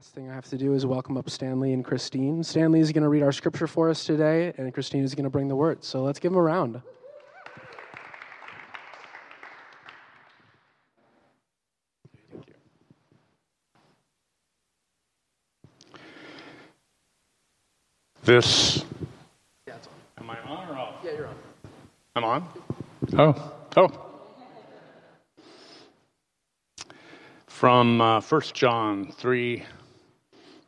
Last thing I have to do is welcome up Stanley and Christine. Stanley is going to read our scripture for us today, and Christine is going to bring the word. So let's give them a round. This. Am I on or off? Yeah, you're on. I'm on? Oh, oh. From uh, 1 John 3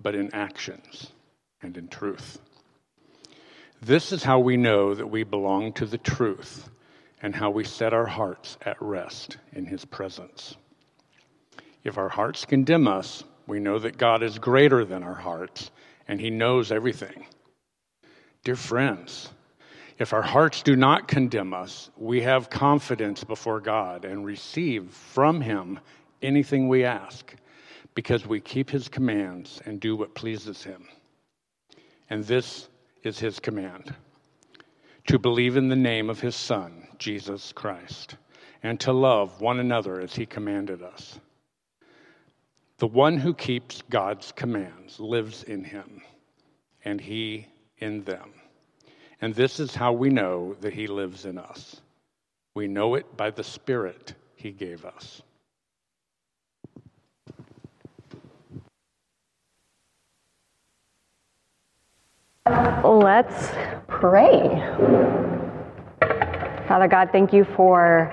but in actions and in truth. This is how we know that we belong to the truth and how we set our hearts at rest in His presence. If our hearts condemn us, we know that God is greater than our hearts and He knows everything. Dear friends, if our hearts do not condemn us, we have confidence before God and receive from Him anything we ask because we keep His commands and do what pleases Him. And this is His command to believe in the name of His Son, Jesus Christ, and to love one another as He commanded us. The one who keeps God's commands lives in him, and he in them. And this is how we know that he lives in us. We know it by the Spirit he gave us. Let's pray. Father God, thank you for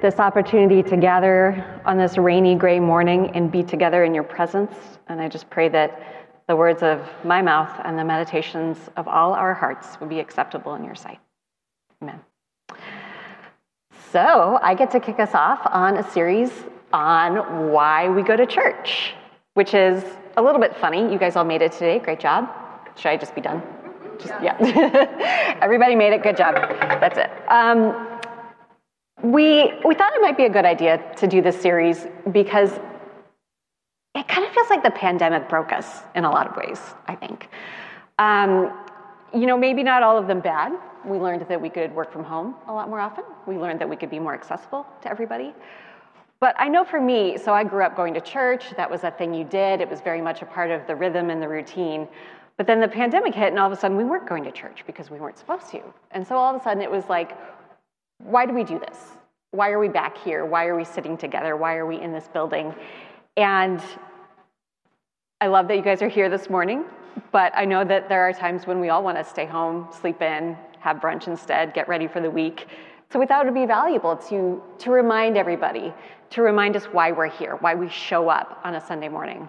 this opportunity to gather on this rainy, gray morning and be together in your presence. And I just pray that the words of my mouth and the meditations of all our hearts would be acceptable in your sight. Amen. So, I get to kick us off on a series on why we go to church, which is a little bit funny. You guys all made it today. Great job. Should I just be done? Just, yeah. Everybody made it. Good job. That's it. Um, we, we thought it might be a good idea to do this series because it kind of feels like the pandemic broke us in a lot of ways, I think. Um, you know, maybe not all of them bad. We learned that we could work from home a lot more often. We learned that we could be more accessible to everybody. But I know for me, so I grew up going to church. That was a thing you did. It was very much a part of the rhythm and the routine. But then the pandemic hit, and all of a sudden we weren't going to church because we weren't supposed to. And so all of a sudden it was like, why do we do this? Why are we back here? Why are we sitting together? Why are we in this building? And I love that you guys are here this morning, but I know that there are times when we all want to stay home, sleep in, have brunch instead, get ready for the week. So we thought it would be valuable to, to remind everybody, to remind us why we're here, why we show up on a Sunday morning.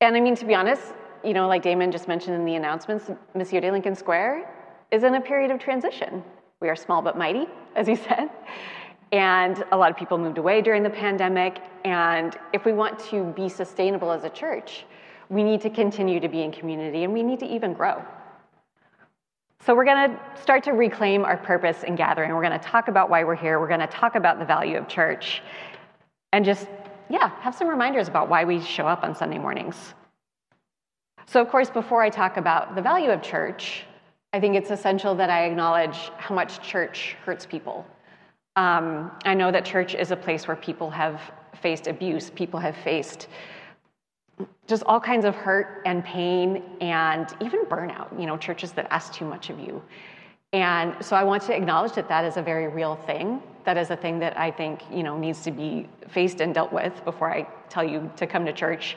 And I mean, to be honest, you know, like Damon just mentioned in the announcements, Missio Dei Lincoln Square is in a period of transition. We are small but mighty, as he said. And a lot of people moved away during the pandemic. And if we want to be sustainable as a church, we need to continue to be in community and we need to even grow. So, we're going to start to reclaim our purpose in gathering. We're going to talk about why we're here. We're going to talk about the value of church and just, yeah, have some reminders about why we show up on Sunday mornings. So, of course, before I talk about the value of church, I think it's essential that I acknowledge how much church hurts people. Um, I know that church is a place where people have faced abuse, people have faced just all kinds of hurt and pain and even burnout, you know, churches that ask too much of you. And so I want to acknowledge that that is a very real thing. That is a thing that I think, you know, needs to be faced and dealt with before I tell you to come to church.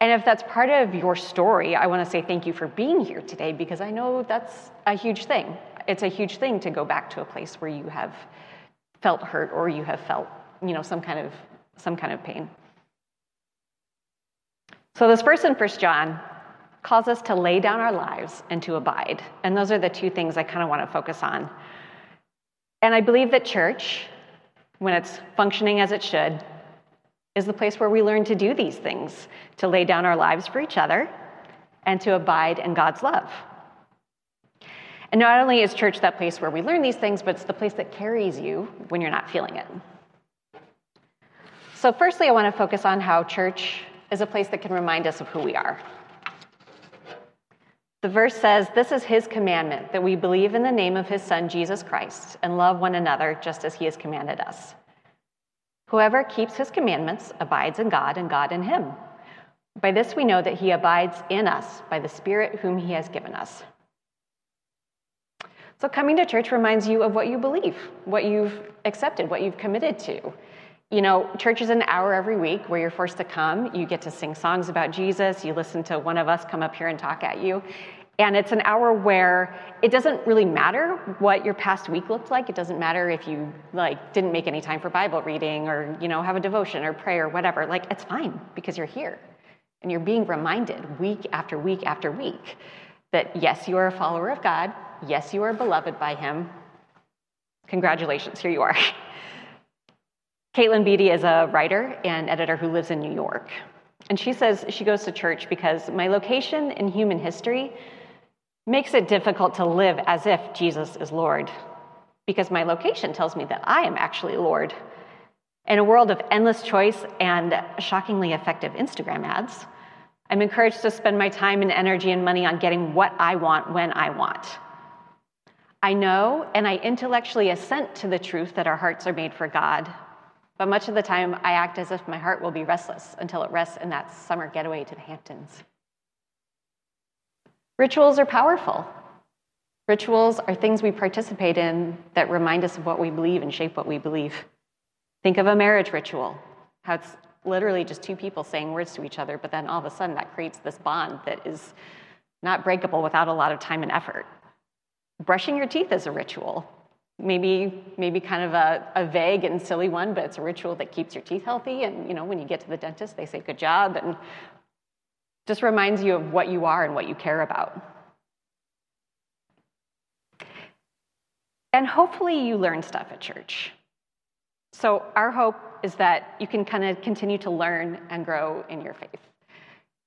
And if that's part of your story, I want to say thank you for being here today because I know that's a huge thing. It's a huge thing to go back to a place where you have felt hurt or you have felt, you know, some kind of some kind of pain. So this verse in First John calls us to lay down our lives and to abide. And those are the two things I kind of want to focus on. And I believe that church, when it's functioning as it should, is the place where we learn to do these things, to lay down our lives for each other, and to abide in God's love. And not only is church that place where we learn these things, but it's the place that carries you when you're not feeling it. So, firstly, I want to focus on how church is a place that can remind us of who we are. The verse says, This is his commandment, that we believe in the name of his Son, Jesus Christ, and love one another just as he has commanded us. Whoever keeps his commandments abides in God, and God in him. By this we know that he abides in us by the Spirit whom he has given us. So, coming to church reminds you of what you believe, what you've accepted, what you've committed to. You know, church is an hour every week where you're forced to come. You get to sing songs about Jesus. You listen to one of us come up here and talk at you. And it's an hour where it doesn't really matter what your past week looked like. It doesn't matter if you like didn't make any time for Bible reading or, you know, have a devotion or pray or whatever. Like it's fine because you're here. And you're being reminded week after week after week that yes, you are a follower of God. Yes, you are beloved by him. Congratulations, here you are. Katelyn Beaty is a writer and editor who lives in New York. And she says she goes to church because my location in human history makes it difficult to live as if Jesus is Lord, because my location tells me that I am actually Lord. In a world of endless choice and shockingly effective Instagram ads, I'm encouraged to spend my time and energy and money on getting what I want when I want. I know and I intellectually assent to the truth that our hearts are made for God, but much of the time I act as if my heart will be restless until it rests in that summer getaway to the Hamptons. Rituals are powerful. Rituals are things we participate in that remind us of what we believe and shape what we believe. Think of a marriage ritual, how it's literally just two people saying words to each other, but then all of a sudden that creates this bond that is not breakable without a lot of time and effort. Brushing your teeth is a ritual. Maybe, maybe kind of a, a vague and silly one, but it's a ritual that keeps your teeth healthy. And you know, when you get to the dentist, they say good job and just reminds you of what you are and what you care about. And hopefully you learn stuff at church. So our hope is that you can kind of continue to learn and grow in your faith.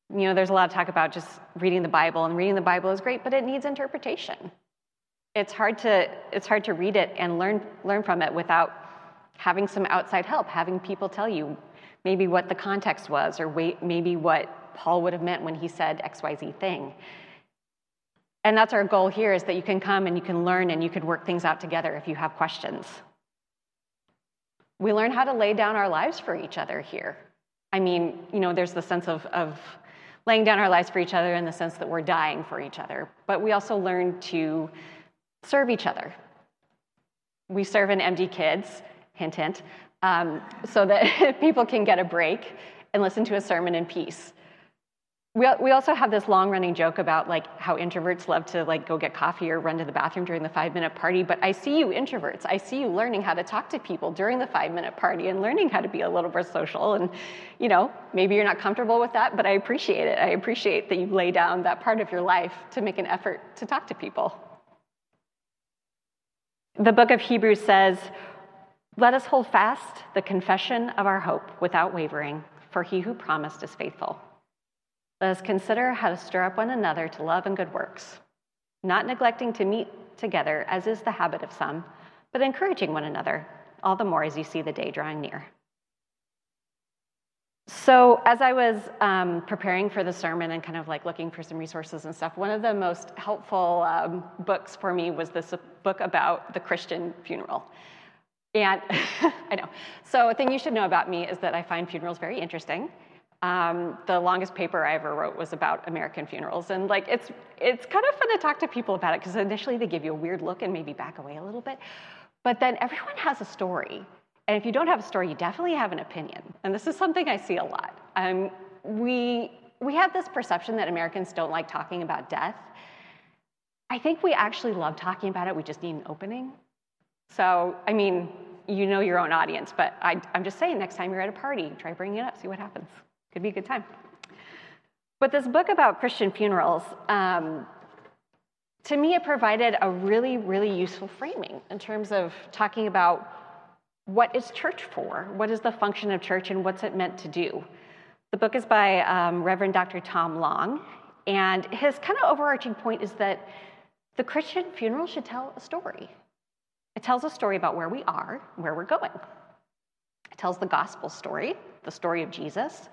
You know, there's a lot of talk about just reading the Bible, and reading the Bible is great, but it needs interpretation. It's hard to it's hard to read it and learn learn from it without having some outside help, having people tell you maybe what the context was, or wait, maybe what Paul would have meant when he said XYZ thing. And that's our goal here is that you can come and you can learn and you can work things out together if you have questions. We learn how to lay down our lives for each other here. I mean, you know, there's the sense of, of laying down our lives for each other in the sense that we're dying for each other, but we also learn to serve each other. We serve in MD Kids, hint, hint, um, so that people can get a break and listen to a sermon in peace we, we also have this long running joke about like how introverts love to like go get coffee or run to the bathroom during the five minute party but i see you introverts. I see you learning how to talk to people during the five minute party and learning how to be a little more social and you know maybe you're not comfortable with that but i appreciate it. I appreciate that you lay down that part of your life to make an effort to talk to people. The book of hebrews says let us hold fast the confession of our hope without wavering for he who promised is faithful let us consider how to stir up one another to love and good works, not neglecting to meet together, as is the habit of some, but encouraging one another, all the more as you see the day drawing near. So, as I was um, preparing for the sermon and kind of like looking for some resources and stuff, one of the most helpful um, books for me was this book about the Christian funeral. And I know. So, a thing you should know about me is that I find funerals very interesting. Um, the longest paper I ever wrote was about American funerals, and like it's it's kind of fun to talk to people about it because initially they give you a weird look and maybe back away a little bit, but then everyone has a story, and if you don't have a story, you definitely have an opinion, and this is something I see a lot. Um, we we have this perception that Americans don't like talking about death. I think we actually love talking about it. We just need an opening. So I mean, you know your own audience, but I, I'm just saying, next time you're at a party, try bringing it up, see what happens. Could be a good time. But this book about Christian funerals, um, to me, it provided a really, really useful framing in terms of talking about what is church for? What is the function of church and what's it meant to do? The book is by um, Reverend Dr. Tom Long, and his kind of overarching point is that the Christian funeral should tell a story. It tells a story about where we are, where we're going. It tells the gospel story, the story of Jesus,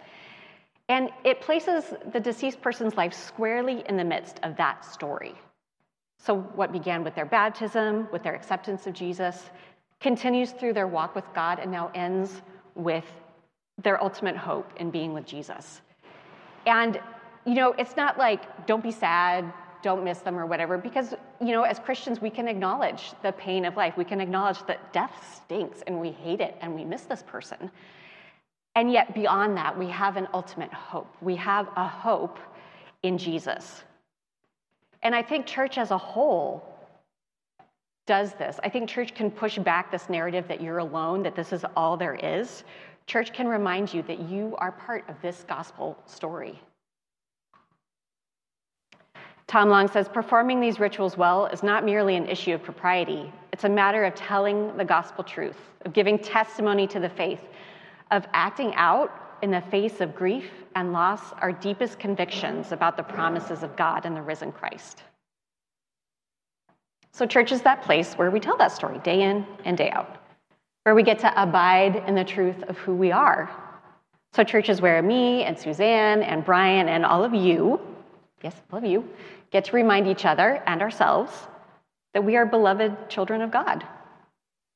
and it places the deceased person's life squarely in the midst of that story. So, what began with their baptism, with their acceptance of Jesus, continues through their walk with God, and now ends with their ultimate hope in being with Jesus. And, you know, it's not like, don't be sad, don't miss them or whatever, because, you know, as Christians, we can acknowledge the pain of life. We can acknowledge that death stinks and we hate it and we miss this person. And yet, beyond that, we have an ultimate hope. We have a hope in Jesus. And I think church as a whole does this. I think church can push back this narrative that you're alone, that this is all there is. Church can remind you that you are part of this gospel story. Tom Long says performing these rituals well is not merely an issue of propriety, it's a matter of telling the gospel truth, of giving testimony to the faith, of acting out in the face of grief and loss our deepest convictions about the promises of God and the risen Christ. So, church is that place where we tell that story day in and day out, where we get to abide in the truth of who we are. So, church is where me and Suzanne and Brian and all of you, yes, all of you, get to remind each other and ourselves that we are beloved children of God,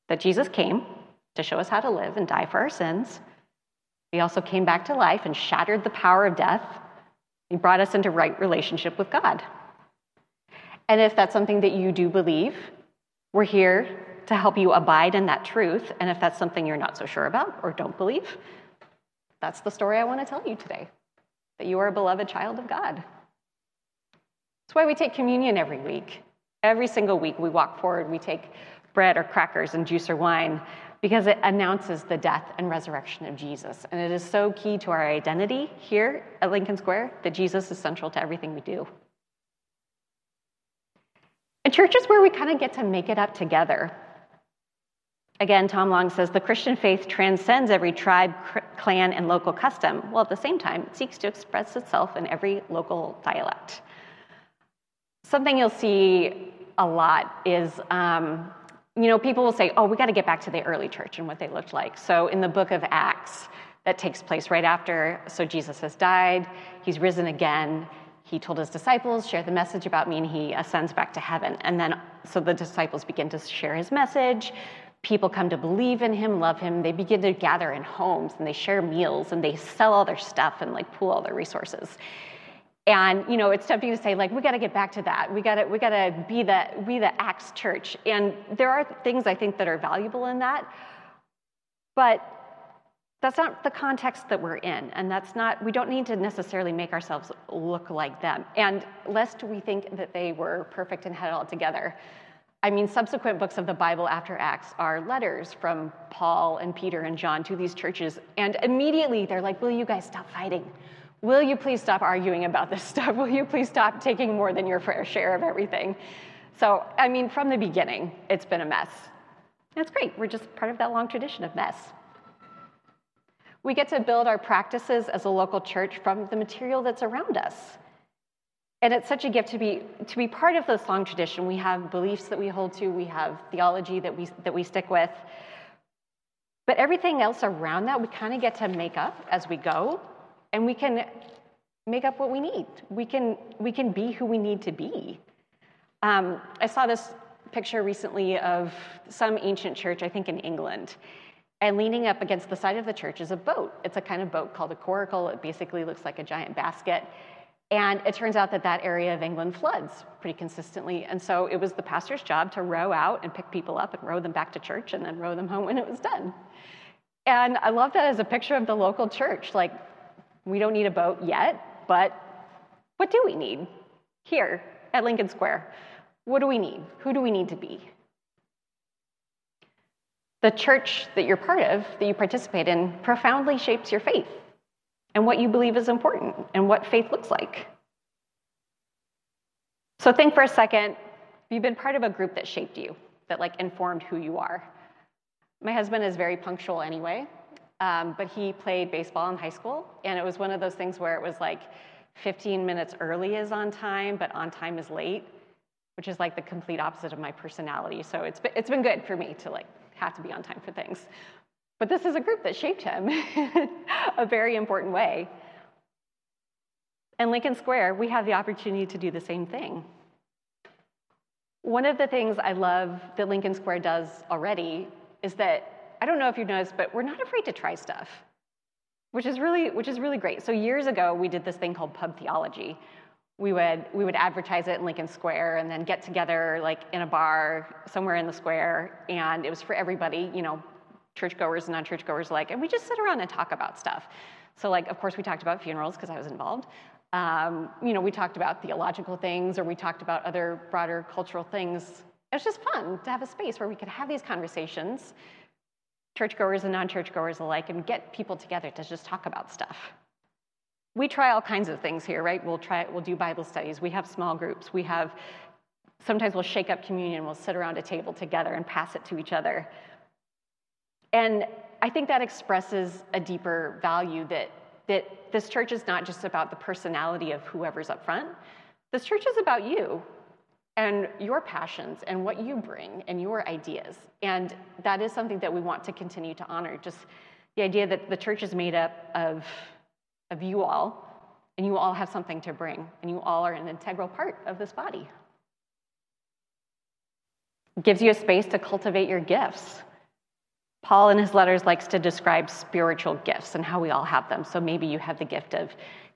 that Jesus came to show us how to live and die for our sins. He also came back to life and shattered the power of death. He brought us into right relationship with God. And if that's something that you do believe, we're here to help you abide in that truth. And if that's something you're not so sure about or don't believe, that's the story I want to tell you today that you are a beloved child of God. That's why we take communion every week. Every single week we walk forward, we take bread or crackers and juice or wine because it announces the death and resurrection of Jesus. And it is so key to our identity here at Lincoln Square that Jesus is central to everything we do. And church is where we kind of get to make it up together. Again, Tom Long says the Christian faith transcends every tribe, clan, and local custom, while at the same time, it seeks to express itself in every local dialect. Something you'll see a lot is, um, you know, people will say, oh, we got to get back to the early church and what they looked like. So in the book of Acts, that takes place right after, so Jesus has died, he's risen again. He told his disciples, share the message about me, and he ascends back to heaven. And then, so the disciples begin to share his message. People come to believe in him, love him. They begin to gather in homes and they share meals and they sell all their stuff and like pool all their resources. And you know, it's tempting to say like we got to get back to that. We got to we got to be the be the Acts church. And there are things I think that are valuable in that, but that's not the context that we're in, and that's not. We don't need to necessarily make ourselves look like them. And lest we think that they were perfect and had it all together. I mean, subsequent books of the Bible after Acts are letters from Paul and Peter and John to these churches, and immediately they're like, "Will you guys stop fighting? Will you please stop arguing about this stuff? Will you please stop taking more than your fair share of everything? So, I mean, from the beginning, it's been a mess. That's great. We're just part of that long tradition of mess. We get to build our practices as a local church from the material that's around us. And it's such a gift to be, to be part of this long tradition. We have beliefs that we hold to, we have theology that we, that we stick with. But everything else around that, we kind of get to make up as we go and we can make up what we need. We can, we can be who we need to be. Um, I saw this picture recently of some ancient church, I think in England, and leaning up against the side of the church is a boat. It's a kind of boat called a coracle. It basically looks like a giant basket. And it turns out that that area of England floods pretty consistently. And so it was the pastor's job to row out and pick people up and row them back to church and then row them home when it was done. And I love that as a picture of the local church. Like, we don't need a boat yet, but what do we need here at Lincoln Square? What do we need? Who do we need to be? The church that you're part of, that you participate in, profoundly shapes your faith and what you believe is important and what faith looks like. So think for a second, you've been part of a group that shaped you, that like informed who you are. My husband is very punctual anyway, um, but he played baseball in high school, and it was one of those things where it was like 15 minutes early is on time, but on time is late, which is like the complete opposite of my personality. So it's been, it's been good for me to like have to be on time for things. But this is a group that shaped him a very important way. In Lincoln Square, we have the opportunity to do the same thing. One of the things I love that Lincoln Square does already is that I don't know if you've noticed, but we're not afraid to try stuff, which is really, which is really great. So years ago, we did this thing called pub theology. We would, we would advertise it in Lincoln Square and then get together like in a bar somewhere in the square, and it was for everybody, you know, churchgoers and non-churchgoers alike, and we just sit around and talk about stuff. So like, of course, we talked about funerals because I was involved. Um, you know, we talked about theological things or we talked about other broader cultural things. It was just fun to have a space where we could have these conversations, churchgoers and non-churchgoers alike, and get people together to just talk about stuff. We try all kinds of things here, right? We'll try, we'll do Bible studies. We have small groups. We have, sometimes we'll shake up communion. We'll sit around a table together and pass it to each other. And I think that expresses a deeper value that that this church is not just about the personality of whoever's up front. This church is about you and your passions and what you bring and your ideas. And that is something that we want to continue to honor. Just the idea that the church is made up of, of you all, and you all have something to bring, and you all are an integral part of this body. It gives you a space to cultivate your gifts. Paul in his letters likes to describe spiritual gifts and how we all have them. So maybe you have the gift of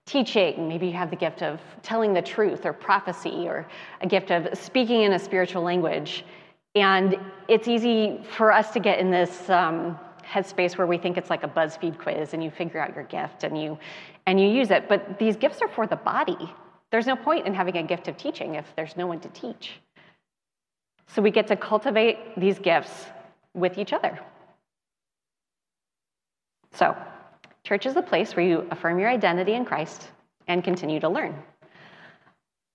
teaching, maybe you have the gift of telling the truth or prophecy or a gift of speaking in a spiritual language. And it's easy for us to get in this um, headspace where we think it's like a BuzzFeed quiz and you figure out your gift and you and you use it. But these gifts are for the body. There's no point in having a gift of teaching if there's no one to teach. So we get to cultivate these gifts with each other. So, church is the place where you affirm your identity in Christ and continue to learn.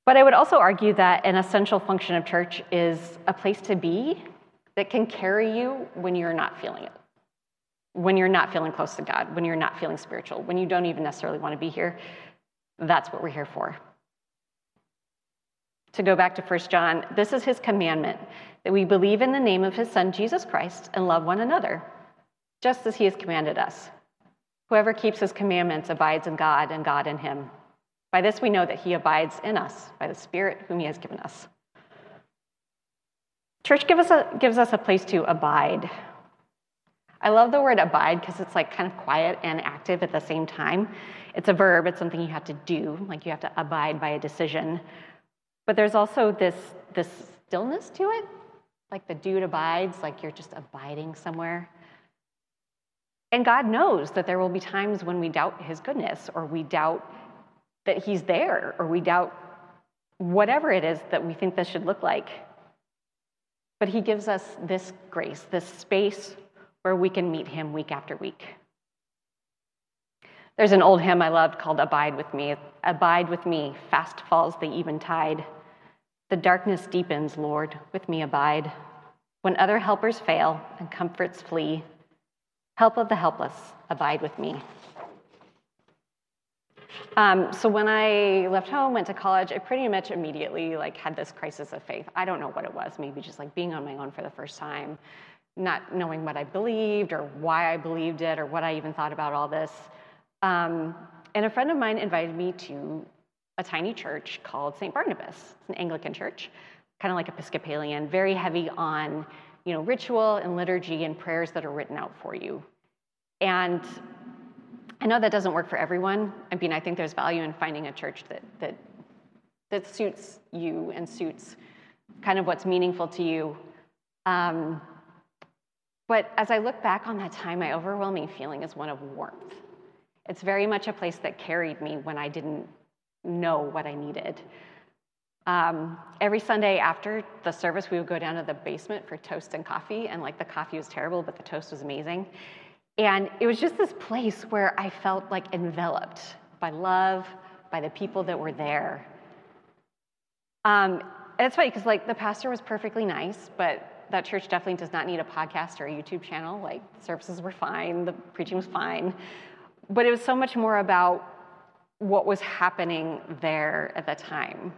But I would also argue that an essential function of church is a place to be that can carry you when you're not feeling it, when you're not feeling close to God, when you're not feeling spiritual, when you don't even necessarily want to be here. That's what we're here for. To go back to 1 John, this is his commandment that we believe in the name of his son, Jesus Christ, and love one another just as he has commanded us. Whoever keeps his commandments abides in God and God in him. By this we know that he abides in us by the Spirit whom he has given us. Church gives us a, gives us a place to abide. I love the word abide because it's like kind of quiet and active at the same time. It's a verb, it's something you have to do, like you have to abide by a decision. But there's also this, this stillness to it, like the dude abides, like you're just abiding somewhere. And God knows that there will be times when we doubt his goodness or we doubt that he's there or we doubt whatever it is that we think this should look like. But he gives us this grace, this space where we can meet him week after week. There's an old hymn I loved called Abide with Me. Abide with me, fast falls the eventide. The darkness deepens, Lord, with me abide. When other helpers fail and comforts flee, Help of the helpless, abide with me. Um, so when I left home, went to college, I pretty much immediately like had this crisis of faith. I don't know what it was, maybe just like being on my own for the first time, not knowing what I believed or why I believed it or what I even thought about all this. Um, and a friend of mine invited me to a tiny church called St. Barnabas. It's an Anglican church, kind of like Episcopalian, very heavy on you know, ritual and liturgy and prayers that are written out for you. And I know that doesn't work for everyone. I mean, I think there's value in finding a church that, that, that suits you and suits kind of what's meaningful to you. Um, but as I look back on that time, my overwhelming feeling is one of warmth. It's very much a place that carried me when I didn't know what I needed. Um, every Sunday after the service, we would go down to the basement for toast and coffee, and like the coffee was terrible, but the toast was amazing. And it was just this place where I felt like enveloped by love, by the people that were there. Um, and it's funny because like the pastor was perfectly nice, but that church definitely does not need a podcast or a YouTube channel. Like, services were fine, the preaching was fine. But it was so much more about what was happening there at the time.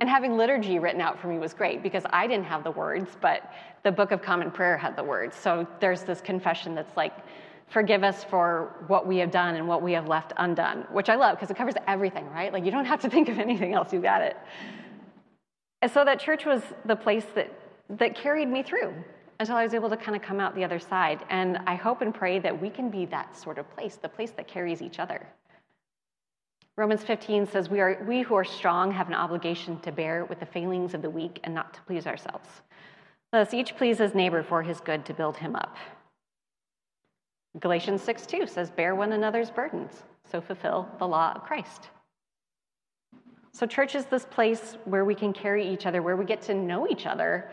And having liturgy written out for me was great because I didn't have the words, but the Book of Common Prayer had the words. So there's this confession that's like, forgive us for what we have done and what we have left undone, which I love because it covers everything, right? Like you don't have to think of anything else, you got it. And so that church was the place that, that carried me through until I was able to kind of come out the other side. And I hope and pray that we can be that sort of place, the place that carries each other. Romans 15 says, we, are, we who are strong have an obligation to bear with the failings of the weak and not to please ourselves. Let us each please his neighbor for his good to build him up. Galatians 6 2 says, Bear one another's burdens, so fulfill the law of Christ. So, church is this place where we can carry each other, where we get to know each other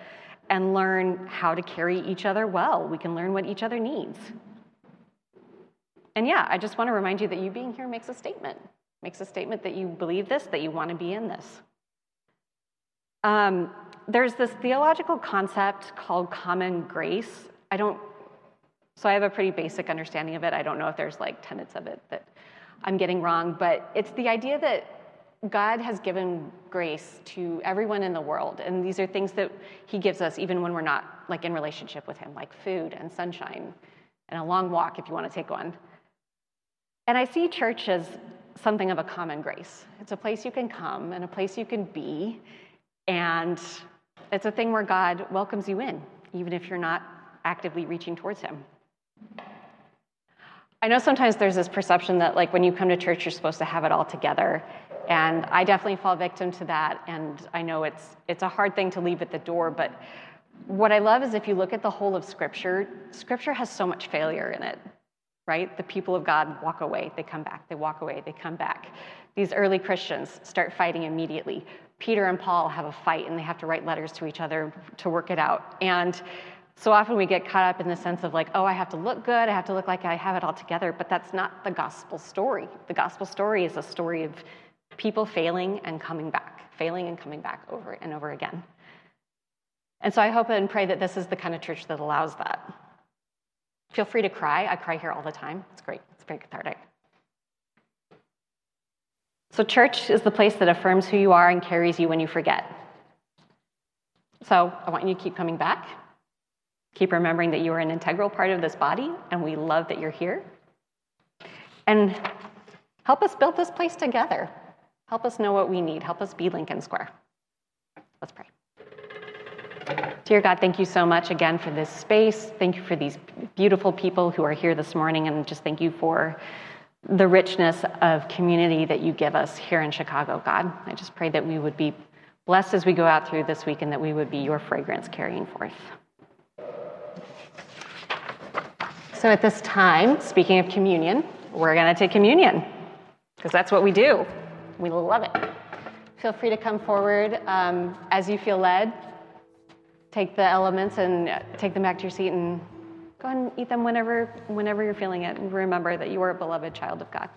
and learn how to carry each other well. We can learn what each other needs. And yeah, I just want to remind you that you being here makes a statement, makes a statement that you believe this, that you want to be in this. Um, there's this theological concept called common grace. I don't, so I have a pretty basic understanding of it. I don't know if there's like tenets of it that I'm getting wrong, but it's the idea that God has given grace to everyone in the world, and these are things that He gives us even when we're not like in relationship with Him, like food and sunshine and a long walk if you want to take one. And I see church as something of a common grace. It's a place you can come and a place you can be, and it's a thing where God welcomes you in, even if you're not actively reaching towards Him. I know sometimes there's this perception that, like, when you come to church, you're supposed to have it all together. And I definitely fall victim to that. And I know it's, it's a hard thing to leave at the door. But what I love is if you look at the whole of Scripture, Scripture has so much failure in it, right? The people of God walk away, they come back, they walk away, they come back. These early Christians start fighting immediately. Peter and Paul have a fight and they have to write letters to each other to work it out. And so often we get caught up in the sense of like, oh, I have to look good, I have to look like I have it all together, but that's not the gospel story. The gospel story is a story of people failing and coming back, failing and coming back over and over again. And so I hope and pray that this is the kind of church that allows that. Feel free to cry. I cry here all the time. It's great, it's very cathartic. So, church is the place that affirms who you are and carries you when you forget. So, I want you to keep coming back. Keep remembering that you are an integral part of this body, and we love that you're here. And help us build this place together. Help us know what we need. Help us be Lincoln Square. Let's pray. Dear God, thank you so much again for this space. Thank you for these beautiful people who are here this morning, and just thank you for the richness of community that you give us here in Chicago, God. I just pray that we would be blessed as we go out through this week and that we would be your fragrance carrying forth. So at this time, speaking of communion, we're going to take communion because that's what we do. We love it. Feel free to come forward um, as you feel led. Take the elements and uh, take them back to your seat and go ahead and eat them whenever, whenever you're feeling it. And remember that you are a beloved child of God.